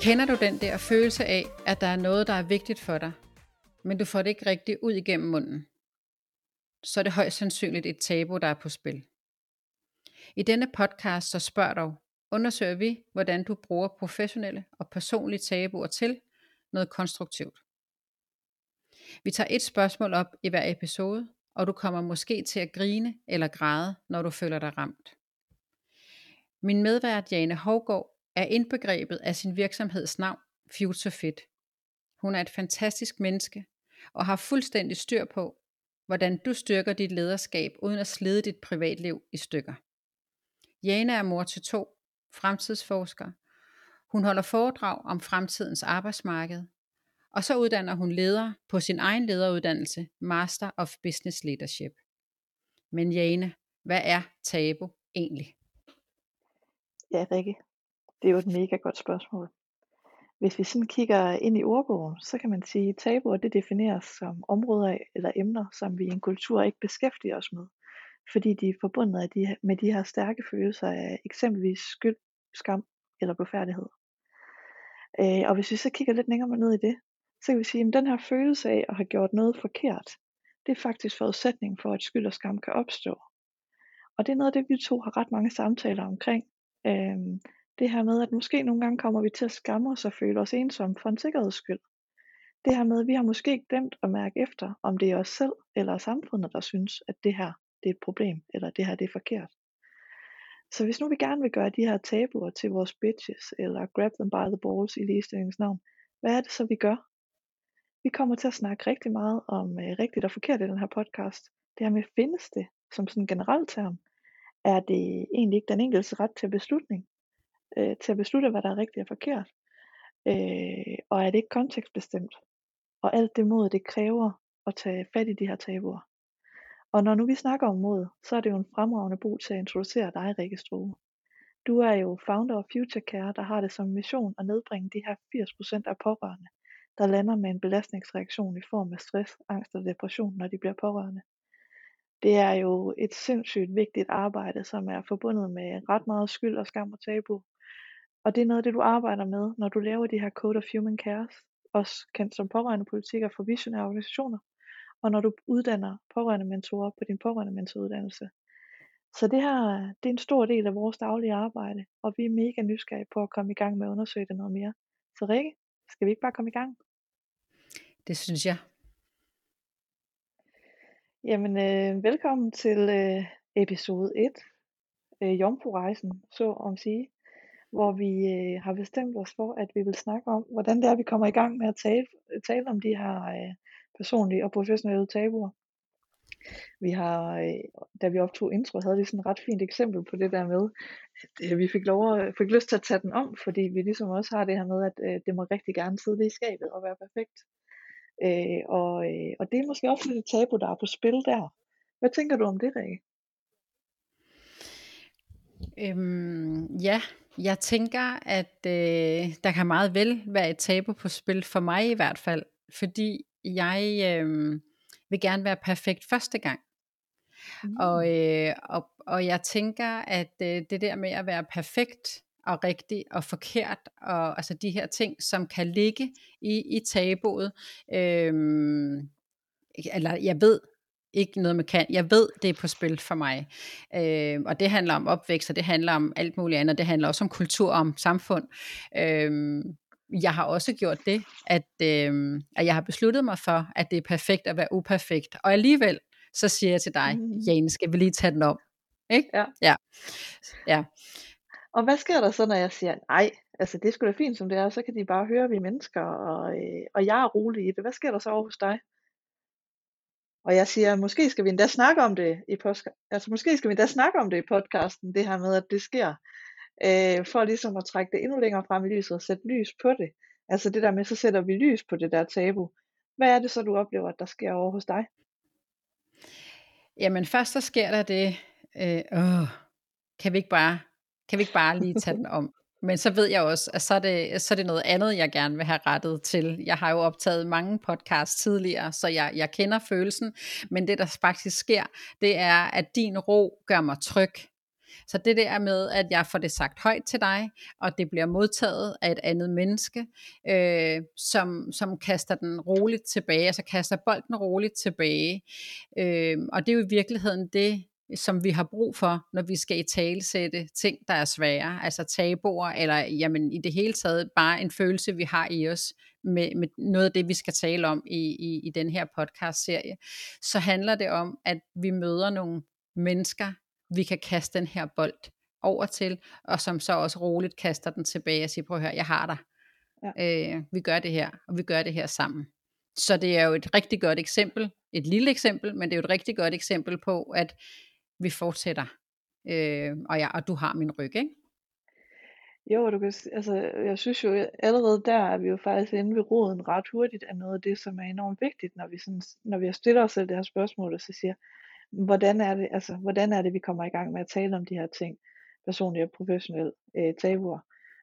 Kender du den der følelse af, at der er noget, der er vigtigt for dig, men du får det ikke rigtigt ud igennem munden? Så er det højst sandsynligt et tabu, der er på spil. I denne podcast så spørger dog, undersøger vi, hvordan du bruger professionelle og personlige tabuer til noget konstruktivt. Vi tager et spørgsmål op i hver episode, og du kommer måske til at grine eller græde, når du føler dig ramt. Min medvært Jane Hovgaard er indbegrebet af sin virksomheds navn, Future Fit. Hun er et fantastisk menneske og har fuldstændig styr på, hvordan du styrker dit lederskab uden at slide dit privatliv i stykker. Jane er mor til to, fremtidsforsker. Hun holder foredrag om fremtidens arbejdsmarked, og så uddanner hun ledere på sin egen lederuddannelse, Master of Business Leadership. Men Jane, hvad er tabu egentlig? Ja, Rikke, det er jo et mega godt spørgsmål. Hvis vi sådan kigger ind i ordbogen, så kan man sige, at tabuer det defineres som områder eller emner, som vi i en kultur ikke beskæftiger os med, fordi de er forbundet med de her stærke følelser af eksempelvis skyld, skam eller blufærdighed. Øh, og hvis vi så kigger lidt længere ned i det, så kan vi sige, at den her følelse af at have gjort noget forkert, det er faktisk forudsætningen for, at skyld og skam kan opstå. Og det er noget af det, vi to har ret mange samtaler omkring. Øhm, det her med, at måske nogle gange kommer vi til at skamme os og føle os ensomme for en sikkerheds skyld. Det her med, at vi har måske glemt at mærke efter, om det er os selv eller samfundet, der synes, at det her det er et problem, eller det her det er forkert. Så hvis nu vi gerne vil gøre de her tabuer til vores bitches, eller grab them by the balls i ligestillingens navn, hvad er det så vi gør? Vi kommer til at snakke rigtig meget om øh, rigtigt og forkert i den her podcast. Det her med findes det som sådan en generel term? Er det egentlig ikke den enkeltes ret til beslutning? Øh, til at beslutte, hvad der er rigtigt og forkert. Øh, og er det ikke kontekstbestemt. Og alt det mod, det kræver at tage fat i de her tabuer. Og når nu vi snakker om mod, så er det jo en fremragende brug til at introducere dig, Rikke Stroge. Du er jo founder af Future Care, der har det som mission at nedbringe de her 80% af pårørende, der lander med en belastningsreaktion i form af stress, angst og depression, når de bliver pårørende. Det er jo et sindssygt vigtigt arbejde, som er forbundet med ret meget skyld og skam og tabu, og det er noget af det, du arbejder med, når du laver de her Code of Human Cares, også kendt som pårørende politikker for visionære organisationer, og når du uddanner pårørende mentorer på din pårørende mentoruddannelse. Så det her, det er en stor del af vores daglige arbejde, og vi er mega nysgerrige på at komme i gang med at undersøge det noget mere. Så Rikke, skal vi ikke bare komme i gang? Det synes jeg. Jamen, øh, velkommen til øh, episode 1, øh, Jomfru-rejsen, så om sige hvor vi øh, har bestemt os for, at vi vil snakke om, hvordan det er, vi kommer i gang med at tale, tale om de her øh, personlige og professionelle tabuer. Vi har, øh, da vi optog intro, havde vi sådan et ret fint eksempel på det der med, at øh, vi fik, lov at, fik lyst til at tage den om, fordi vi ligesom også har det her med, at øh, det må rigtig gerne sidde i skabet og være perfekt. Øh, og, øh, og det er måske også lidt et tabu, der er på spil der. Hvad tænker du om det, Rikke? Øhm, ja, jeg tænker, at øh, der kan meget vel være et tabu på spil, for mig i hvert fald, fordi jeg øh, vil gerne være perfekt første gang. Mm. Og, øh, og, og jeg tænker, at øh, det der med at være perfekt og rigtig og forkert, og altså de her ting, som kan ligge i, i tabuet, øh, eller jeg ved, ikke noget med kan. Jeg ved, det er på spil for mig. Øh, og det handler om opvækst, og det handler om alt muligt andet. Det handler også om kultur og om samfund. Øh, jeg har også gjort det, at, øh, at jeg har besluttet mig for, at det er perfekt at være uperfekt. Og alligevel, så siger jeg til dig, mm. Jane, skal vi lige tage den om? Ikke? Ja. ja. ja. Og hvad sker der så, når jeg siger, nej, altså det skulle da fint som det er, så kan de bare høre, at vi er mennesker, og, øh, og jeg er rolig i det. Hvad sker der så over hos dig? Og jeg siger, måske skal vi endda snakke om det i podcast, altså måske skal vi endda snakke om det i podcasten, det her med, at det sker, øh, for ligesom at trække det endnu længere frem i lyset og sætte lys på det. Altså det der med, så sætter vi lys på det der tabu. Hvad er det så, du oplever, at der sker over hos dig? Jamen først så sker der det, øh, åh, kan vi ikke bare, kan vi ikke bare lige tage den om? Men så ved jeg også, at så er, det, så er det noget andet, jeg gerne vil have rettet til. Jeg har jo optaget mange podcasts tidligere, så jeg, jeg kender følelsen. Men det, der faktisk sker, det er, at din ro gør mig tryg. Så det der med, at jeg får det sagt højt til dig, og det bliver modtaget af et andet menneske, øh, som, som kaster den roligt tilbage, altså kaster bolden roligt tilbage. Øh, og det er jo i virkeligheden det, som vi har brug for, når vi skal i talesætte ting, der er svære, altså tabuer, eller jamen, i det hele taget bare en følelse, vi har i os, med, med noget af det, vi skal tale om i, i, i den her podcast-serie, så handler det om, at vi møder nogle mennesker, vi kan kaste den her bold over til, og som så også roligt kaster den tilbage og siger, prøv at høre, jeg har dig. Ja. Øh, vi gør det her, og vi gør det her sammen. Så det er jo et rigtig godt eksempel, et lille eksempel, men det er jo et rigtig godt eksempel på, at vi fortsætter, øh, og, ja, og du har min ryg, ikke? Jo, du kan, altså, jeg synes jo allerede der er vi jo faktisk inde ved roden ret hurtigt af noget af det, som er enormt vigtigt, når vi, sådan, når vi stiller os selv det her spørgsmål, og så siger, hvordan er det, altså, hvordan er det, vi kommer i gang med at tale om de her ting, personlige og professionelle øh, tabuer,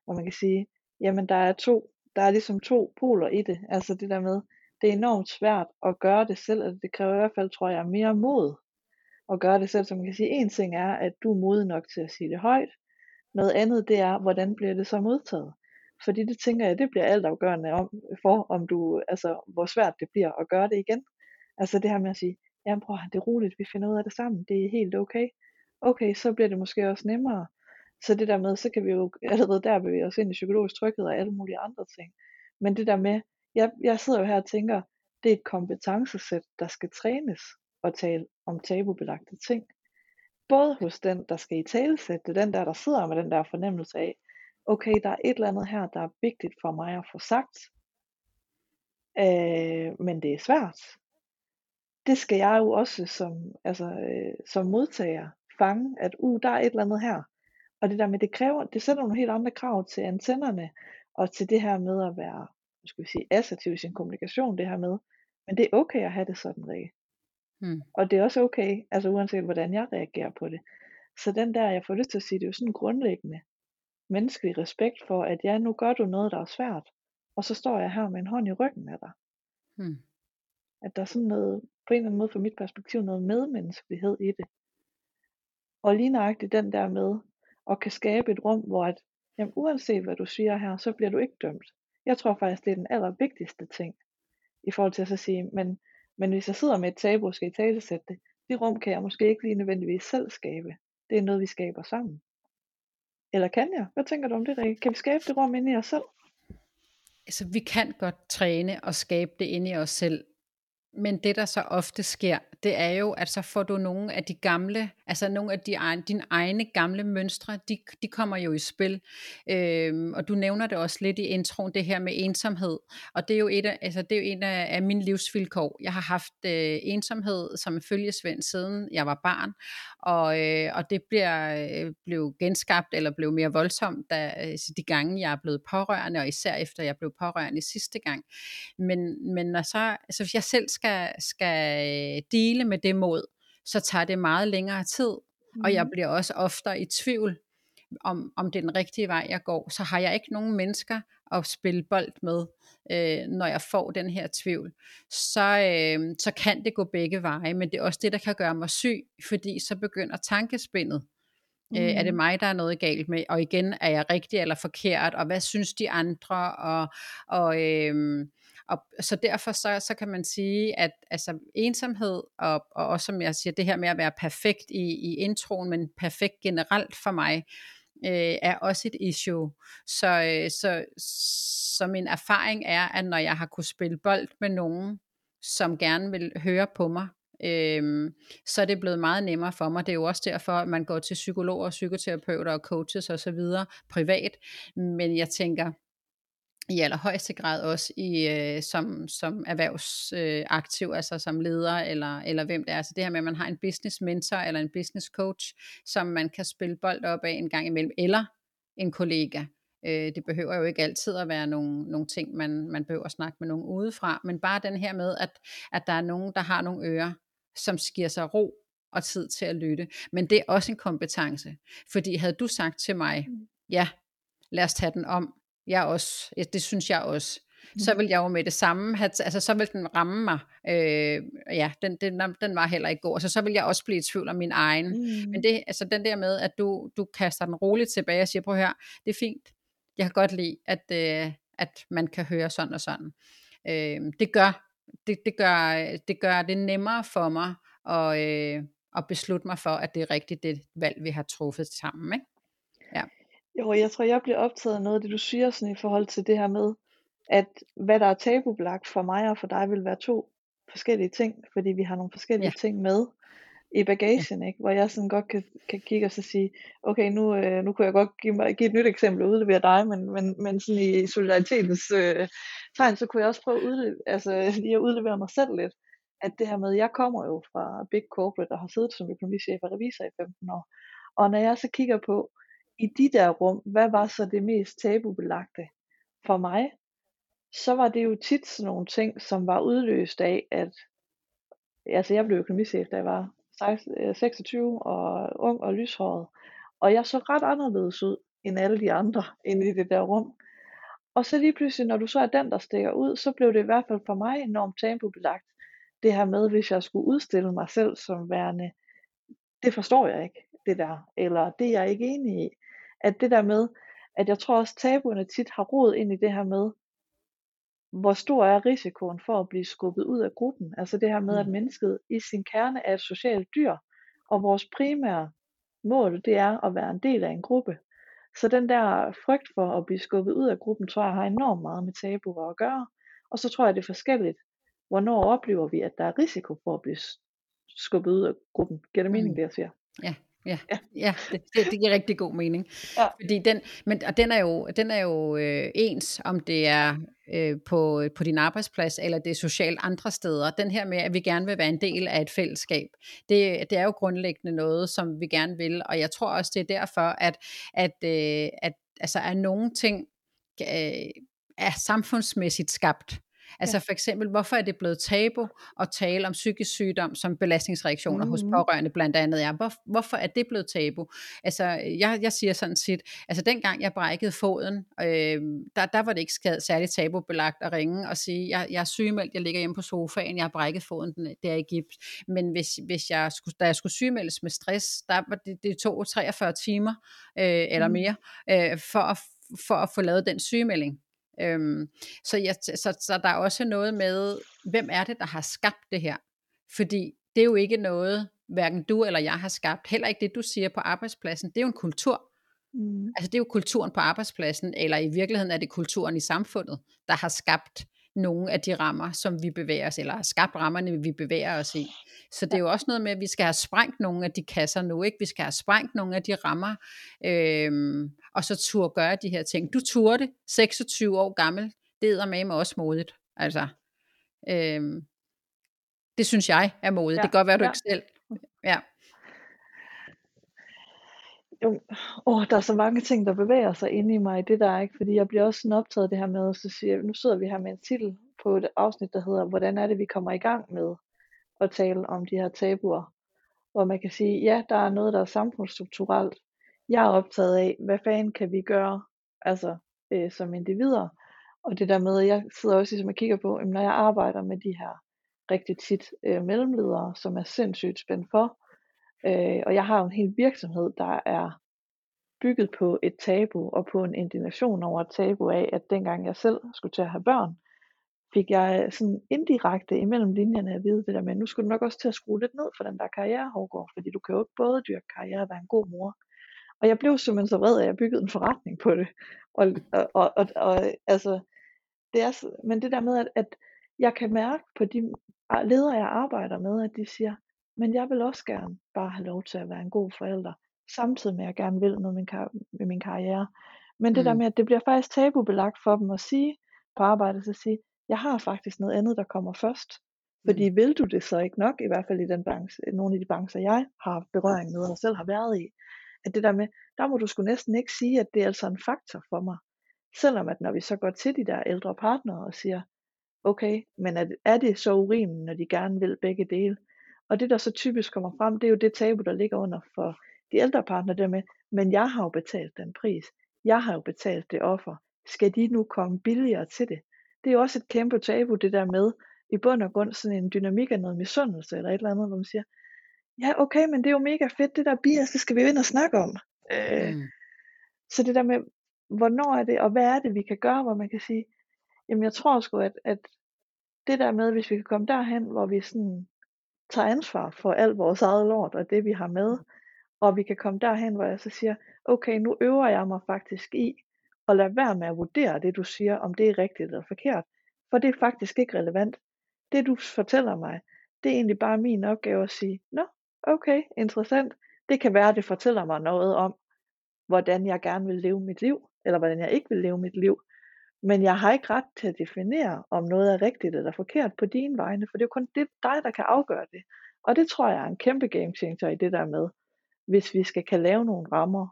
hvor man kan sige, jamen der er to, der er ligesom to poler i det, altså det der med, det er enormt svært at gøre det selv, og det kræver i hvert fald, tror jeg, mere mod at gøre det selv, så man kan sige, en ting er, at du er modig nok til at sige det højt, noget andet det er, hvordan bliver det så modtaget? Fordi det tænker jeg, det bliver altafgørende om, for, om du, altså, hvor svært det bliver at gøre det igen. Altså det her med at sige, jamen prøv det er roligt, vi finder ud af det sammen, det er helt okay. Okay, så bliver det måske også nemmere. Så det der med, så kan vi jo allerede der bevæge os ind i psykologisk tryghed og alle mulige andre ting. Men det der med, jeg, jeg sidder jo her og tænker, det er et kompetencesæt, der skal trænes at tale om tabubelagte ting både hos den, der skal i talesætte, den der, der sidder med den der fornemmelse af, okay, der er et eller andet her, der er vigtigt for mig at få sagt, øh, men det er svært. Det skal jeg jo også som, altså, øh, som modtager fange, at uh, der er et eller andet her. Og det der med, det kræver, det sætter nogle helt andre krav til antennerne, og til det her med at være, skal vi sige, assertiv i sin kommunikation, det her med, men det er okay at have det sådan, Rikke. Mm. Og det er også okay, altså uanset hvordan jeg reagerer på det. Så den der, jeg får lyst til at sige, det er jo sådan grundlæggende menneskelig respekt for, at ja, nu gør du noget, der er svært, og så står jeg her med en hånd i ryggen af dig. Mm. At der er sådan noget, på en eller anden måde fra mit perspektiv, noget medmenneskelighed i det. Og lige nøjagtigt den der med, at kan skabe et rum, hvor at, jamen, uanset hvad du siger her, så bliver du ikke dømt. Jeg tror faktisk, det er den allervigtigste ting, i forhold til at så sige, men men hvis jeg sidder med et tabu og skal i tale sætte det, det rum kan jeg måske ikke lige nødvendigvis selv skabe. Det er noget, vi skaber sammen. Eller kan jeg? Hvad tænker du om det, Rikke? Kan vi skabe det rum inde i os selv? Altså, vi kan godt træne og skabe det inde i os selv. Men det, der så ofte sker, det er jo, at så får du nogle af de gamle, altså nogle af de, dine egne gamle mønstre, de, de kommer jo i spil. Øhm, og du nævner det også lidt i introen, det her med ensomhed. Og det er jo, et af, altså, det er jo en af, af mine livsvilkår. Jeg har haft øh, ensomhed som følgesvend siden jeg var barn. Og, øh, og det bliver, øh, blev genskabt, eller blev mere voldsomt, da, altså, de gange, jeg er blevet pårørende, og især efter jeg blev pårørende sidste gang. Men, men når så, altså, hvis jeg selv skal, skal øh, dele med det mod, så tager det meget længere tid, mm. og jeg mm. bliver også oftere i tvivl om, om det er den rigtige vej, jeg går. Så har jeg ikke nogen mennesker at spille bold med, øh, når jeg får den her tvivl. Så, øh, så kan det gå begge veje, men det er også det, der kan gøre mig syg, fordi så begynder tankespindet. Mm. Øh, er det mm. mig, der er noget galt med? Og igen, er jeg rigtig eller forkert? Og hvad synes de andre? Og, og øh, og så derfor så, så kan man sige, at altså, ensomhed, og, og også som jeg siger, det her med at være perfekt i, i introen, men perfekt generelt for mig, øh, er også et issue. Så, øh, så, så min erfaring er, at når jeg har kunne spille bold med nogen, som gerne vil høre på mig, øhm, så er det blevet meget nemmere for mig. Det er jo også derfor, at man går til psykologer, psykoterapeuter og coaches osv. privat. Men jeg tænker, i allerhøjeste grad også i, øh, som, som erhvervsaktiv, øh, altså som leder eller, eller hvem det er. Altså det her med, at man har en business mentor eller en business coach, som man kan spille bold op af en gang imellem, eller en kollega. Øh, det behøver jo ikke altid at være nogle, nogle ting, man, man behøver at snakke med nogen udefra, men bare den her med, at, at der er nogen, der har nogle ører, som giver sig ro og tid til at lytte. Men det er også en kompetence, fordi havde du sagt til mig, mm. ja, lad os tage den om, jeg også, det synes jeg også. mm. så vil jeg jo med det samme, have, altså så vil den ramme mig, øh, ja, den, den, den var heller ikke god, så så vil jeg også blive i tvivl om min egen, mm. men det, altså den der med, at du, du kaster den roligt tilbage og siger, prøv her, det er fint, jeg kan godt lide, at, øh, at man kan høre sådan og sådan. Øh, det gør, det, det gør, det gør det nemmere for mig at, øh, at beslutte mig for, at det er rigtigt det valg, vi har truffet sammen, ikke? Jo, jeg tror, jeg bliver optaget af noget af det, du siger sådan i forhold til det her med, at hvad der er tabubelagt for mig og for dig vil være to forskellige ting, fordi vi har nogle forskellige ja. ting med i bagagen, ja. ikke? hvor jeg sådan godt kan, kan kigge og så sige, okay, nu, øh, nu kunne jeg godt give, mig, give et nyt eksempel og udlevere dig, men, men, men sådan i solidaritetens øh, tegn, så kunne jeg også prøve at udlevere, altså, lige at udlevere mig selv lidt. At det her med, jeg kommer jo fra Big Corporate og har siddet som økonomichef og revisor i 15 år. Og når jeg så kigger på, i de der rum, hvad var så det mest tabubelagte for mig? Så var det jo tit sådan nogle ting, som var udløst af, at altså jeg blev økonomichef, da jeg var 26 øh, og ung og lyshåret. Og jeg så ret anderledes ud end alle de andre inde i det der rum. Og så lige pludselig, når du så er den, der stikker ud, så blev det i hvert fald for mig enormt tabubelagt. Det her med, hvis jeg skulle udstille mig selv som værende, det forstår jeg ikke, det der. Eller det er jeg ikke enig i at det der med, at jeg tror også tabuerne tit har rod ind i det her med, hvor stor er risikoen for at blive skubbet ud af gruppen. Altså det her med, at mm. mennesket i sin kerne er et socialt dyr, og vores primære mål, det er at være en del af en gruppe. Så den der frygt for at blive skubbet ud af gruppen, tror jeg har enormt meget med tabuer at gøre. Og så tror jeg, det er forskelligt, hvornår oplever vi, at der er risiko for at blive skubbet ud af gruppen. Giver det mening, mm. det jeg siger? Ja, Ja, ja. ja det, det, det giver rigtig god mening. Ja. Fordi den, men, og den er jo, den er jo øh, ens, om det er øh, på, på din arbejdsplads, eller det er socialt andre steder. Den her med, at vi gerne vil være en del af et fællesskab, det, det er jo grundlæggende noget, som vi gerne vil, og jeg tror også, det er derfor, at, at, øh, at altså, er nogle ting øh, er samfundsmæssigt skabt, Altså for eksempel, hvorfor er det blevet tabu at tale om psykisk sygdom som belastningsreaktioner mm. hos pårørende blandt andet er? Hvor, hvorfor er det blevet tabu? Altså jeg, jeg siger sådan set, altså dengang jeg brækkede foden, øh, der, der var det ikke særligt tabubelagt at ringe og sige, jeg, jeg er sygemeldt, jeg ligger hjemme på sofaen, jeg har brækket foden, den, det er i gips. Men hvis, hvis jeg skulle, da jeg skulle sygemeldes med stress, der var det, det tog 43 timer øh, eller mm. mere øh, for, at, for at få lavet den sygemelding. Øhm, så, ja, så, så der er også noget med, hvem er det, der har skabt det her? Fordi det er jo ikke noget, hverken du eller jeg har skabt. Heller ikke det, du siger på arbejdspladsen. Det er jo en kultur. Mm. Altså det er jo kulturen på arbejdspladsen, eller i virkeligheden er det kulturen i samfundet, der har skabt nogle af de rammer, som vi bevæger os, eller har skabt rammerne, vi bevæger os i. Så det er jo også noget med, at vi skal have sprængt nogle af de kasser nu, ikke? Vi skal have sprængt nogle af de rammer, øhm, og så turde gøre de her ting. Du turde 26 år gammel, det er med mig også modigt. Altså, øhm, det synes jeg er modigt. Ja. Det kan godt være, du ja. ikke selv. Ja. Jo, åh, der er så mange ting, der bevæger sig inde i mig, det der er ikke, fordi jeg bliver også sådan optaget det her med, at så siger, nu sidder vi her med en titel på et afsnit, der hedder, hvordan er det, vi kommer i gang med at tale om de her tabuer, hvor man kan sige, ja, der er noget, der er samfundsstrukturelt. Jeg er optaget af, hvad fanden kan vi gøre, altså øh, som individer, og det der med, at jeg sidder også ligesom og kigger på, når jeg arbejder med de her rigtig tit øh, mellemledere, som er sindssygt spændt for, Øh, og jeg har jo en hel virksomhed, der er bygget på et tabu og på en indignation over et tabu af, at dengang jeg selv skulle til at have børn, fik jeg øh, sådan indirekte imellem linjerne at vide det der med, nu skulle du nok også til at skrue lidt ned for den der karriere, Hårgaard, fordi du kan jo ikke både dyrke karriere og være en god mor. Og jeg blev simpelthen så vred, at jeg byggede en forretning på det. Og, og, og, og, og altså, det er, men det der med, at, at jeg kan mærke på de ledere, jeg arbejder med, at de siger, men jeg vil også gerne bare have lov til at være en god forælder, samtidig med at jeg gerne vil noget med min, kar- med min karriere. Men det der mm. med, at det bliver faktisk tabubelagt for dem at sige på arbejdet, så sige, jeg har faktisk noget andet, der kommer først. Fordi mm. vil du det så ikke nok, i hvert fald i den branche, nogle af de brancher, jeg har berøring med og selv har været i, at det der med, der må du sgu næsten ikke sige, at det er altså en faktor for mig. Selvom at når vi så går til de der ældre partnere og siger, okay, men er det, er det så urimeligt, når de gerne vil begge dele? Og det der så typisk kommer frem, det er jo det tabu, der ligger under for de ældre partner der med, men jeg har jo betalt den pris. Jeg har jo betalt det offer. Skal de nu komme billigere til det? det er jo også et kæmpe tabu, det der med, i bund og grund sådan en dynamik af noget misundelse, eller et eller andet, hvor man siger, ja okay, men det er jo mega fedt, det der bias, det skal vi jo ind og snakke om. Øh, Mm. Så det der med, hvornår er det, og hvad er det, vi kan gøre, hvor man kan sige, jamen jeg tror sgu, at, at det der med, hvis vi kan komme derhen, hvor vi sådan tager ansvar for alt vores eget lort, og det vi har med, og vi kan komme derhen, hvor jeg så siger, okay, nu øver jeg mig faktisk i, at lade være med at vurdere det, du siger, om det er rigtigt eller forkert, for det er faktisk ikke relevant. Det du fortæller mig, det er egentlig bare min opgave at sige, nå, okay, interessant. Det kan være, at det fortæller mig noget om, hvordan jeg gerne vil leve mit liv, eller hvordan jeg ikke vil leve mit liv. Men jeg har ikke ret til at definere, om noget er rigtigt eller forkert på dine vegne, for det er jo kun det, dig, der kan afgøre det. Og det tror jeg er en kæmpe game changer i det der med, hvis vi skal kan lave nogle rammer,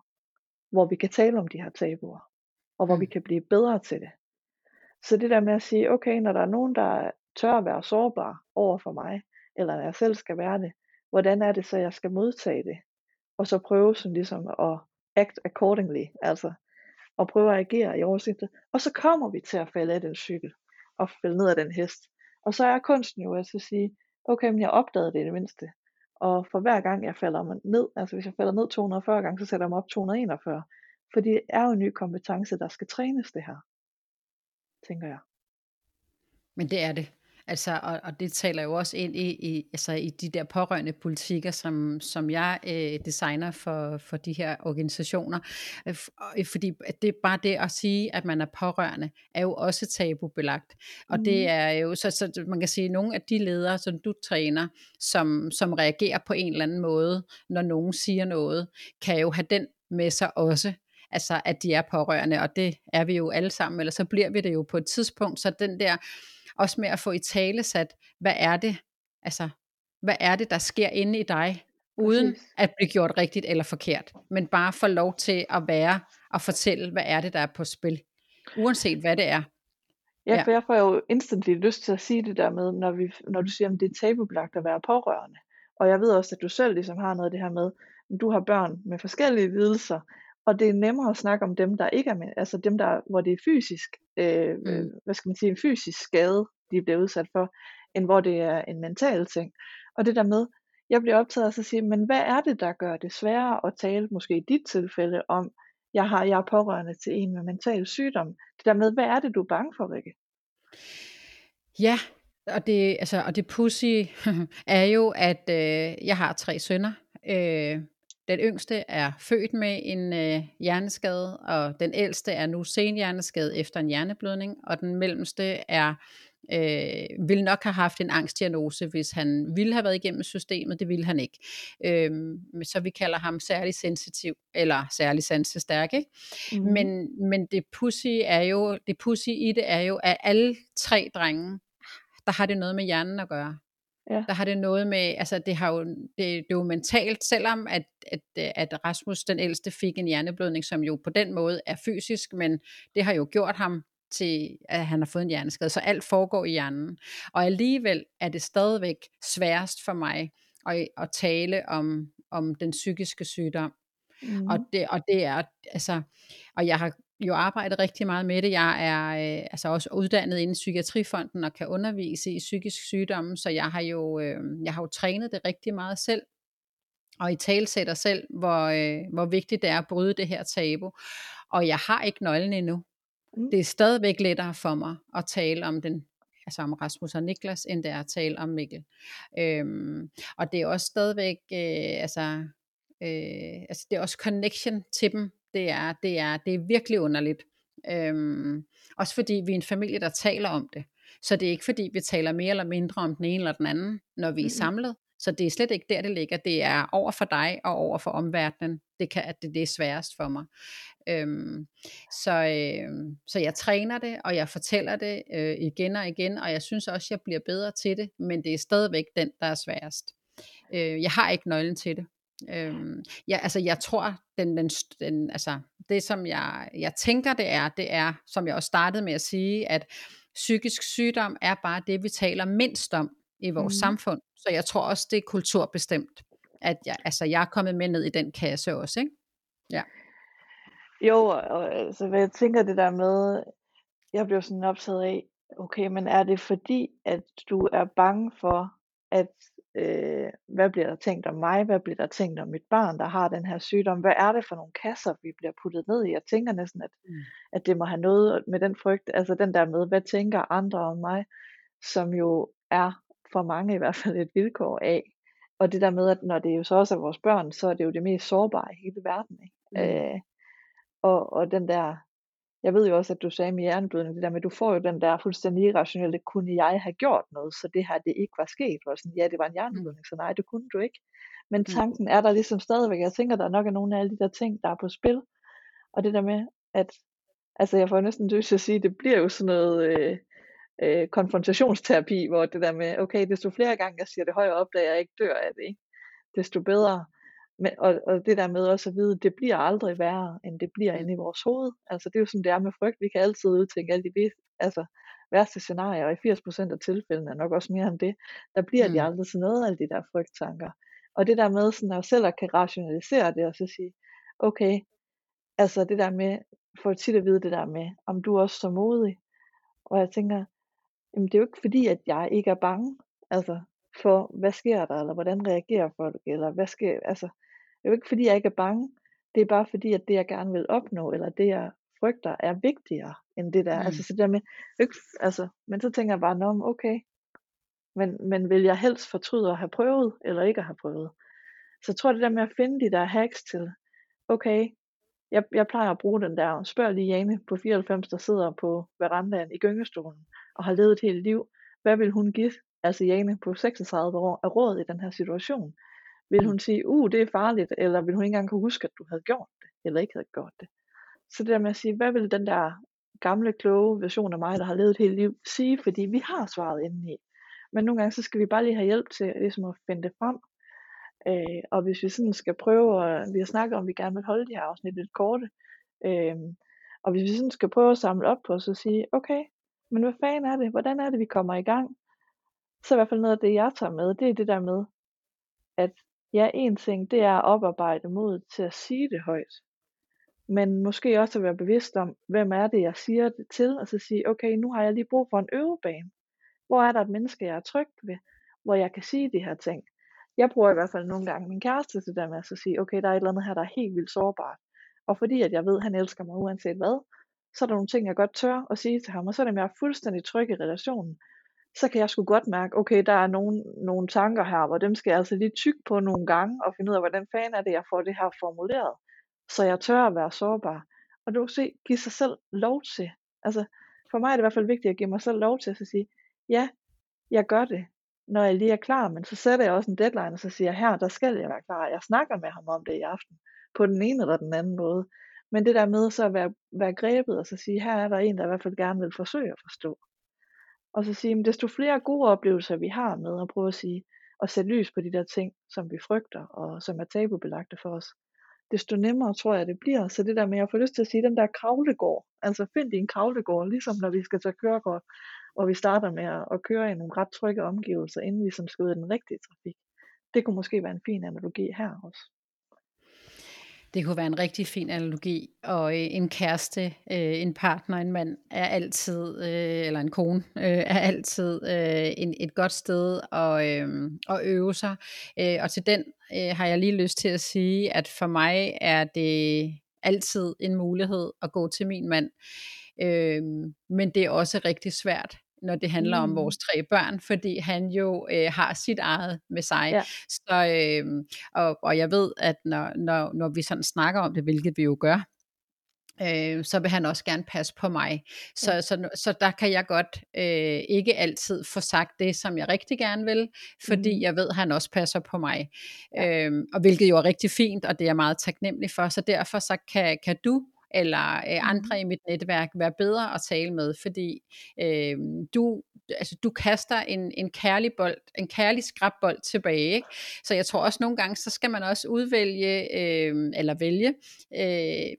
hvor vi kan tale om de her tabuer, og hvor Mm. vi kan blive bedre til det. Så det der med at sige, okay, når der er nogen, der tør at være sårbar over for mig, eller når jeg selv skal være det, hvordan er det så, jeg skal modtage det? Og så prøve sådan ligesom at act accordingly, altså og prøver at agere i oversigtet. Og så kommer vi til at falde af den cykel, og falde ned af den hest. Og så er kunsten jo altså at sige, okay, men jeg opdagede det i det mindste. Og for hver gang jeg falder mig ned, altså hvis jeg falder ned 240 gange, så sætter jeg mig op 241. For det er jo en ny kompetence, der skal trænes det her, tænker jeg. Men det er det. Altså, og, og det taler jo også ind i, i, altså i de der pårørende politikker, som, som jeg øh, designer for, for de her organisationer. Øh, og- Fordi at det er bare det at sige, at man er pårørende, er jo også tabubelagt. Og det Mhm. er jo, så, så man kan sige, at nogle af de ledere, som du træner, som, som reagerer på en eller anden måde, når nogen siger noget, kan jo have den med sig også altså at de er pårørende, og det er vi jo alle sammen, eller så bliver vi det jo på et tidspunkt, så den der, også med at få i tale sat, hvad er det, altså, hvad er det, der sker inde i dig, uden Præcis. at blive gjort rigtigt eller forkert, men bare få lov til at være og fortælle, hvad er det, der er på spil, uanset hvad det er. Ja, Ja. for jeg får jo instantly lyst til at sige det der med, når, vi, når du siger, at det er tabubelagt at være pårørende. Og jeg ved også, at du selv ligesom har noget af det her med, at du har børn med forskellige lidelser, og det er nemmere at snakke om dem, der ikke er med, altså dem, der, hvor det er fysisk, øh, Mm. mm. hvad skal man sige, en fysisk skade, de bliver udsat for, end hvor det er en mental ting. Og det der med, jeg bliver optaget af at sige, men hvad er det, der gør det sværere at tale, måske i dit tilfælde, om, jeg, har, jeg er pårørende til en med mental sygdom. Det der med, hvad er det, du er bange for, Rikke? Ja, og det, altså, og det pussy er jo, at øh, jeg har tre sønner. Øh, den yngste er født med en øh, hjerneskade, og den ældste er nu senhjerneskade efter en hjerneblødning, og den mellemste er øh, ville nok have haft en angstdiagnose, hvis han ville have været igennem systemet. Det ville han ikke. Øh, så vi kalder ham særlig sensitiv, eller særlig sansestærk. Ikke? Mm. Men, men det pussy er jo, det pussy i det er jo, at alle tre drenge, der har det noget med hjernen at gøre. Ja. Der har det noget med, altså det har jo, det, det er jo mentalt, selvom at, at, at Rasmus den ældste fik en hjerneblødning, som jo på den måde er fysisk, men det har jo gjort ham til, at han har fået en hjerneskade. Så alt foregår i hjernen. Og alligevel er det stadigvæk sværest for mig at, at tale om, om den psykiske sygdom. Mm. Og det, og det er, altså, og jeg har jo arbejdet rigtig meget med det. Jeg er øh, altså også uddannet inden Psykiatrifonden og kan undervise i psykisk sygdomme, så jeg har jo, øh, jeg har jo trænet det rigtig meget selv og i talsætter selv, hvor, øh, hvor vigtigt det er at bryde det her tabu. Og jeg har ikke nøglen endnu. Mm. Det er stadigvæk lettere for mig at tale om den altså om Rasmus og Niklas, end det er at tale om Mikkel. Øhm, og det er også stadigvæk, øh, altså, øh, altså det er også connection til dem. Det er, det er, det er virkelig underligt. Øhm, også fordi vi er en familie, der taler om det. Så det er ikke fordi, vi taler mere eller mindre om den ene eller den anden, når vi er samlet. Så det er slet ikke der, det ligger. Det er over for dig og over for omverdenen. Det, kan, at det, det er sværest for mig. Øhm, så, øh, så jeg træner det, og jeg fortæller det øh, igen og igen, og jeg synes også, jeg bliver bedre til det, men det er stadigvæk den, der er sværest. Øh, jeg har ikke nøglen til det. Øhm, jeg, altså, jeg tror, den, den, den, altså, det som jeg, jeg tænker, det er, det er, som jeg også startede med at sige, at psykisk sygdom er bare det, vi taler mindst om i vores Mhm. samfund. Så jeg tror også, det er kulturbestemt, at jeg, altså, jeg er kommet med ned i den kasse også, ikke? Jo, og altså, hvad jeg tænker det der med, jeg blev sådan optaget af, Okay, men er det fordi, at du er bange for, at øh, hvad bliver der tænkt om mig? Hvad bliver der tænkt om mit barn, der har den her sygdom? Hvad er det for nogle kasser, vi bliver puttet ned i? Jeg tænker næsten, at, Mm. at det må have noget med den frygt, altså den der med, hvad tænker andre om mig, som jo er for mange i hvert fald et vilkår af. Og det der med, at når det jo så også er vores børn, så er det jo det mest sårbare i hele verden. Ikke? Mm. Øh, og, og den der, jeg ved jo også, at du sagde med hjerneblødning, det der med, at du får jo den der fuldstændig irrationelle, kunne jeg have gjort noget, så det her det ikke var sket. Hvor sådan, ja, det var en Mm. hjerneblødning, så nej, det kunne du ikke. Men Mm. tanken er der ligesom stadigvæk. Jeg tænker, der nok er nogle af alle de der ting, der er på spil. Og det der med, at altså jeg får næsten lyst til at sige, det bliver jo sådan noget øh, øh, konfrontationsterapi, hvor det der med, okay, desto flere gange jeg siger det højere op, da jeg ikke dør af det, ikke? desto bedre. Men, og, og det der med også at vide, det bliver aldrig værre, end det bliver Mm. inde i vores hoved. Altså det er jo sådan, det er med frygt. Vi kan altid udtænke alle de altså, værste scenarier, og i 80% af tilfældene, nok også mere end det, der bliver de Mm. aldrig til noget, alle de der frygttanker. Og det der med sådan at selv at kan rationalisere det, og så sige, okay, altså det der med, for tit at vide det der med, om du er også så modig. Og jeg tænker, jamen det er jo ikke fordi, at jeg ikke er bange, altså for, hvad sker der, eller hvordan reagerer folk, eller hvad sker, altså, det er jo ikke fordi, jeg ikke er bange, det er bare fordi, at det, jeg gerne vil opnå, eller det, jeg frygter, er vigtigere, end det der, Mm. altså så der med, ikke, altså, men så tænker jeg bare, nå, okay, men, men vil jeg helst fortryde at have prøvet, eller ikke at have prøvet? Så jeg tror det der med at finde de der hacks til, okay, jeg, jeg plejer at bruge den der, spørg lige Jane på 94, der sidder på verandaen i gyngestolen, og har levet et helt liv, hvad vil hun give, altså Jane på 36 år, af råd i den her situation? Vil Mm. hun sige, uh, det er farligt, eller vil hun ikke engang kunne huske, at du havde gjort det, eller ikke havde gjort det? Så det der med at sige, hvad vil den der gamle, kloge version af mig, der har levet et helt liv, sige, fordi vi har svaret indeni. Men nogle gange, så skal vi bare lige have hjælp til ligesom at finde det frem. Øh, og hvis vi sådan skal prøve, at, vi har snakket om, at vi gerne vil holde de her afsnit lidt korte, øh, og hvis vi sådan skal prøve at samle op på os og sige, okay, men hvad fanden er det? Hvordan er det, vi kommer i gang? Så i hvert fald noget af det, jeg tager med, det er det der med, at ja, en ting, det er at oparbejde mod til at sige det højt. Men måske også at være bevidst om, hvem er det, jeg siger det til, og så sige, okay, nu har jeg lige brug for en øvebane. Hvor er der et menneske, jeg er tryg ved, hvor jeg kan sige de her ting. Jeg bruger i hvert fald nogle gange min kæreste til det med at så sige, okay, der er et eller andet her, der er helt vildt sårbart. Og fordi at jeg ved, at han elsker mig uanset hvad, så er der nogle ting, jeg godt tør at sige til ham, og så er det jeg er fuldstændig tryg i relationen, så kan jeg sgu godt mærke, okay, der er nogle, nogle tanker her, hvor dem skal jeg altså lige tykke på nogle gange, og finde ud af, hvordan fanden er det, jeg får det her formuleret, så jeg tør at være sårbar. Og du kan se, give sig selv lov til. Altså, for mig er det i hvert fald vigtigt at give mig selv lov til at sige, ja, jeg gør det, når jeg lige er klar, men så sætter jeg også en deadline, og så siger jeg, her, der skal jeg være klar. Jeg snakker med ham om det i aften, på den ene eller den anden måde. Men det der med så at være, være grebet, og så sige, her er der en, der i hvert fald gerne vil forsøge at forstå. Og så sige, at desto flere gode oplevelser vi har med at prøve at sige, og sætte lys på de der ting, som vi frygter, og som er tabubelagte for os, desto nemmere tror jeg, det bliver. Så det der med, at få lyst til at sige, den der kravlegård, altså find din kravlegård, ligesom når vi skal tage kørekort, og vi starter med at, at køre i nogle ret trygge omgivelser, inden vi som skal ud i den rigtige trafik. Det kunne måske være en fin analogi her også. Det kunne være en rigtig fin analogi, og øh, en kæreste, øh, en partner, en mand er altid, øh, eller en kone, øh, er altid øh, en, et godt sted at, øh, at øve sig. Øh, og til den øh, har jeg lige lyst til at sige, at for mig er det altid en mulighed at gå til min mand. Øh, men det er også rigtig svært, når det handler mm. om vores tre børn, fordi han jo øh, har sit eget med sig. Ja. Så, øh, og, og jeg ved, at når, når, når vi sådan snakker om det, hvilket vi jo gør, øh, så vil han også gerne passe på mig. Så, Ja. så, så der kan jeg godt øh, ikke altid få sagt det, som jeg rigtig gerne vil, fordi Mhm. jeg ved, at han også passer på mig. Ja. Øh, og hvilket jo er rigtig fint, og det er jeg meget taknemmelig for. Så derfor så kan, kan du eller øh, andre i mit netværk være bedre at tale med, fordi øh, du, altså, du kaster en, en kærlig bold, en kærlig skrabbold tilbage. Ikke? Så jeg tror også nogle gange, så skal man også udvælge, øh, eller vælge, øh,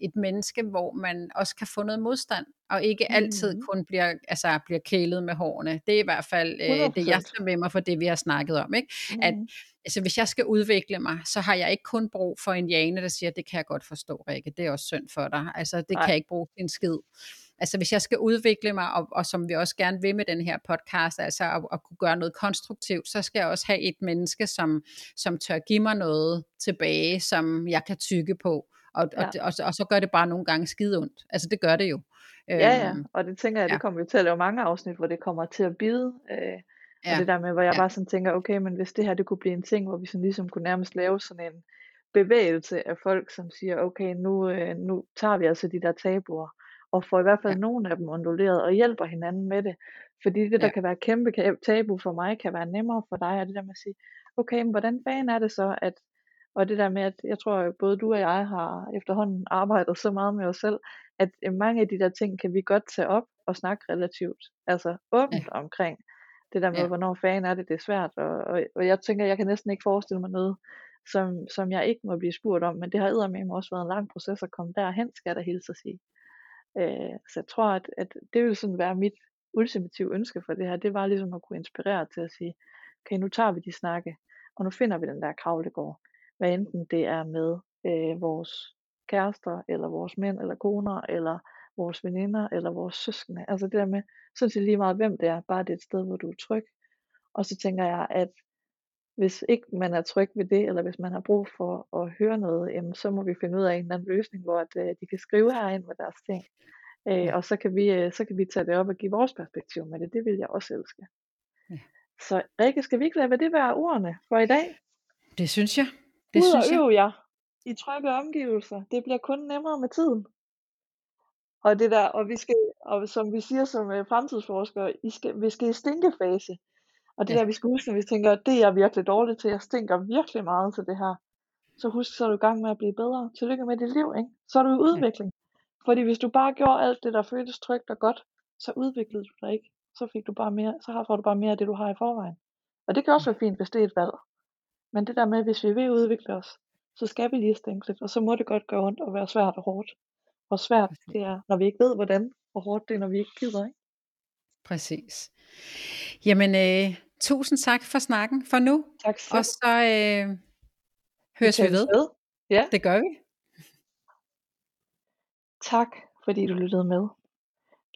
et menneske, hvor man også kan få noget modstand, og ikke altid Mhm. kun bliver, altså, bliver kælet med hårene. Det er i hvert fald øh, det, jeg 100%. tager med mig for det, vi har snakket om. Ikke? At Mhm. altså hvis jeg skal udvikle mig, så har jeg ikke kun brug for en Jane, der siger, det kan jeg godt forstå, Rikke, det er også synd for dig. Altså det Nej. kan jeg ikke bruge til en skid. Altså hvis jeg skal udvikle mig, og, og som vi også gerne vil med den her podcast, altså at, at kunne gøre noget konstruktivt, så skal jeg også have et menneske, som, som tør give mig noget tilbage, som jeg kan tykke på. Og, ja. og, og, og så gør det bare nogle gange skide ondt. Altså det gør det jo. Ja, ja, øhm, og det tænker jeg, ja. det kommer vi til at lave mange afsnit, hvor det kommer til at bide. Øh, ja. Og det der med, hvor jeg ja. bare sådan tænker, okay, men hvis det her det kunne blive en ting, hvor vi sådan ligesom kunne nærmest lave sådan en bevægelse af folk, som siger, okay, nu, øh, nu tager vi altså de der tabuer, og får i hvert fald ja. nogle af dem unduleret, og hjælper hinanden med det. Fordi det, der ja. kan være kæmpe tabu for mig, kan være nemmere for dig, og det der med at sige, okay, men hvordan fanden er det så, at og det der med, at jeg tror, at både du og jeg har efterhånden arbejdet så meget med os selv, at øh, mange af de der ting kan vi godt tage op og snakke relativt, altså åbent ja. omkring. Det der med, ja. hvornår fanden er det, det er svært. Og, og, og jeg tænker, jeg kan næsten ikke forestille mig noget, som, som jeg ikke må blive spurgt om, men det har med mig også været en lang proces at komme derhen, skal jeg da hilse at sige. Øh, så jeg tror, at, at det vil sådan være mit ultimative ønske for det her, det var ligesom at kunne inspirere til at sige, okay, nu tager vi de snakke, og nu finder vi den der kravlegård. Hvad enten det er med øh, vores kærester, eller vores mænd, eller koner, eller vores veninder, eller vores søskende. Altså det der med, så set lige meget hvem det er, bare det er et sted, hvor du er tryg. Og så tænker jeg, at hvis ikke man er tryg ved det, eller hvis man har brug for at høre noget, jamen, så må vi finde ud af en eller anden løsning, hvor at, øh, de kan skrive herind med deres ting. Øh, og så kan, vi, øh, så kan vi tage det op og give vores perspektiv med det. Det vil jeg også elske. Ja. Så Rikke, skal vi ikke lade det være ordene for i dag? Det synes jeg. Det Ud synes og øv jer i trygge omgivelser. Det bliver kun nemmere med tiden. Og det der, og vi skal, og som vi siger som uh, fremtidsforskere, I skal, vi skal i stinkefase. Og det ja. der, vi skal huske, når vi tænker, det er jeg virkelig dårlig til, jeg stinker virkelig meget til det her. Så husk, så er du i gang med at blive bedre. Tillykke med dit liv, ikke? Så er du i udvikling. Ja. Fordi hvis du bare gjorde alt det, der føltes trygt og godt, så udviklede du dig ikke. Så fik du bare mere, så får du bare mere af det, du har i forvejen. Og det kan også være fint, hvis det er et valg. Men det der med, hvis vi vil udvikle os, så skal vi lige stænke lidt, og så må det godt gøre ondt og være svært og hårdt. Hvor svært det er, når vi ikke ved, hvordan, hvor hårdt det er, når vi ikke gider. Ikke? Præcis. Jamen, øh, tusind tak for snakken for nu. Tak selv. Og så øh, høres vi, ved. ved. Ja. Det gør vi. Tak, fordi du lyttede med.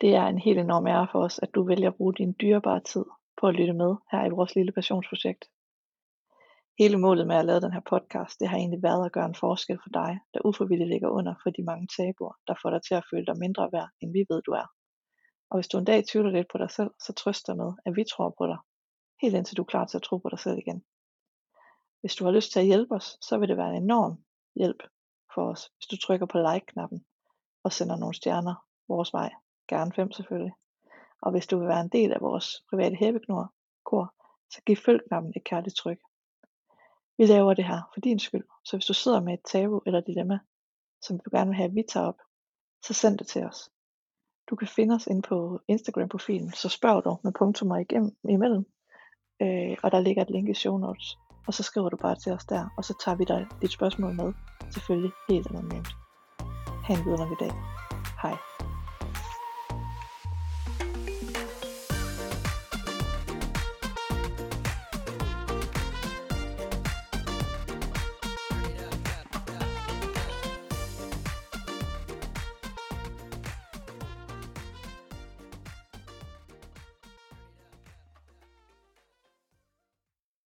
Det er en helt enorm ære for os, at du vælger at bruge din dyrebare tid på at lytte med her i vores lille passionsprojekt. Hele målet med at lave den her podcast, det har egentlig været at gøre en forskel for dig, der ufrivilligt ligger under for de mange tabuer, der får dig til at føle dig mindre værd, end vi ved du er. Og hvis du en dag tvivler lidt på dig selv, så trøst dig med, at vi tror på dig, helt indtil du er klar til at tro på dig selv igen. Hvis du har lyst til at hjælpe os, så vil det være en enorm hjælp for os, hvis du trykker på like-knappen og sender nogle stjerner vores vej. Gerne fem selvfølgelig. Og hvis du vil være en del af vores private hæbeknor, kor, så giv følg-knappen et kærligt tryk. Vi laver det her for din skyld, så hvis du sidder med et tabu eller dilemma, som du gerne vil have, at vi tager op, så send det til os. Du kan finde os inde på Instagram-profilen, så spørg dog med punktummer igennem, imellem, øh, og der ligger et link i show notes, og så skriver du bare til os der, og så tager vi dig dit spørgsmål med, selvfølgelig helt anonymt. Ha' en vidunderlig dag. Hej.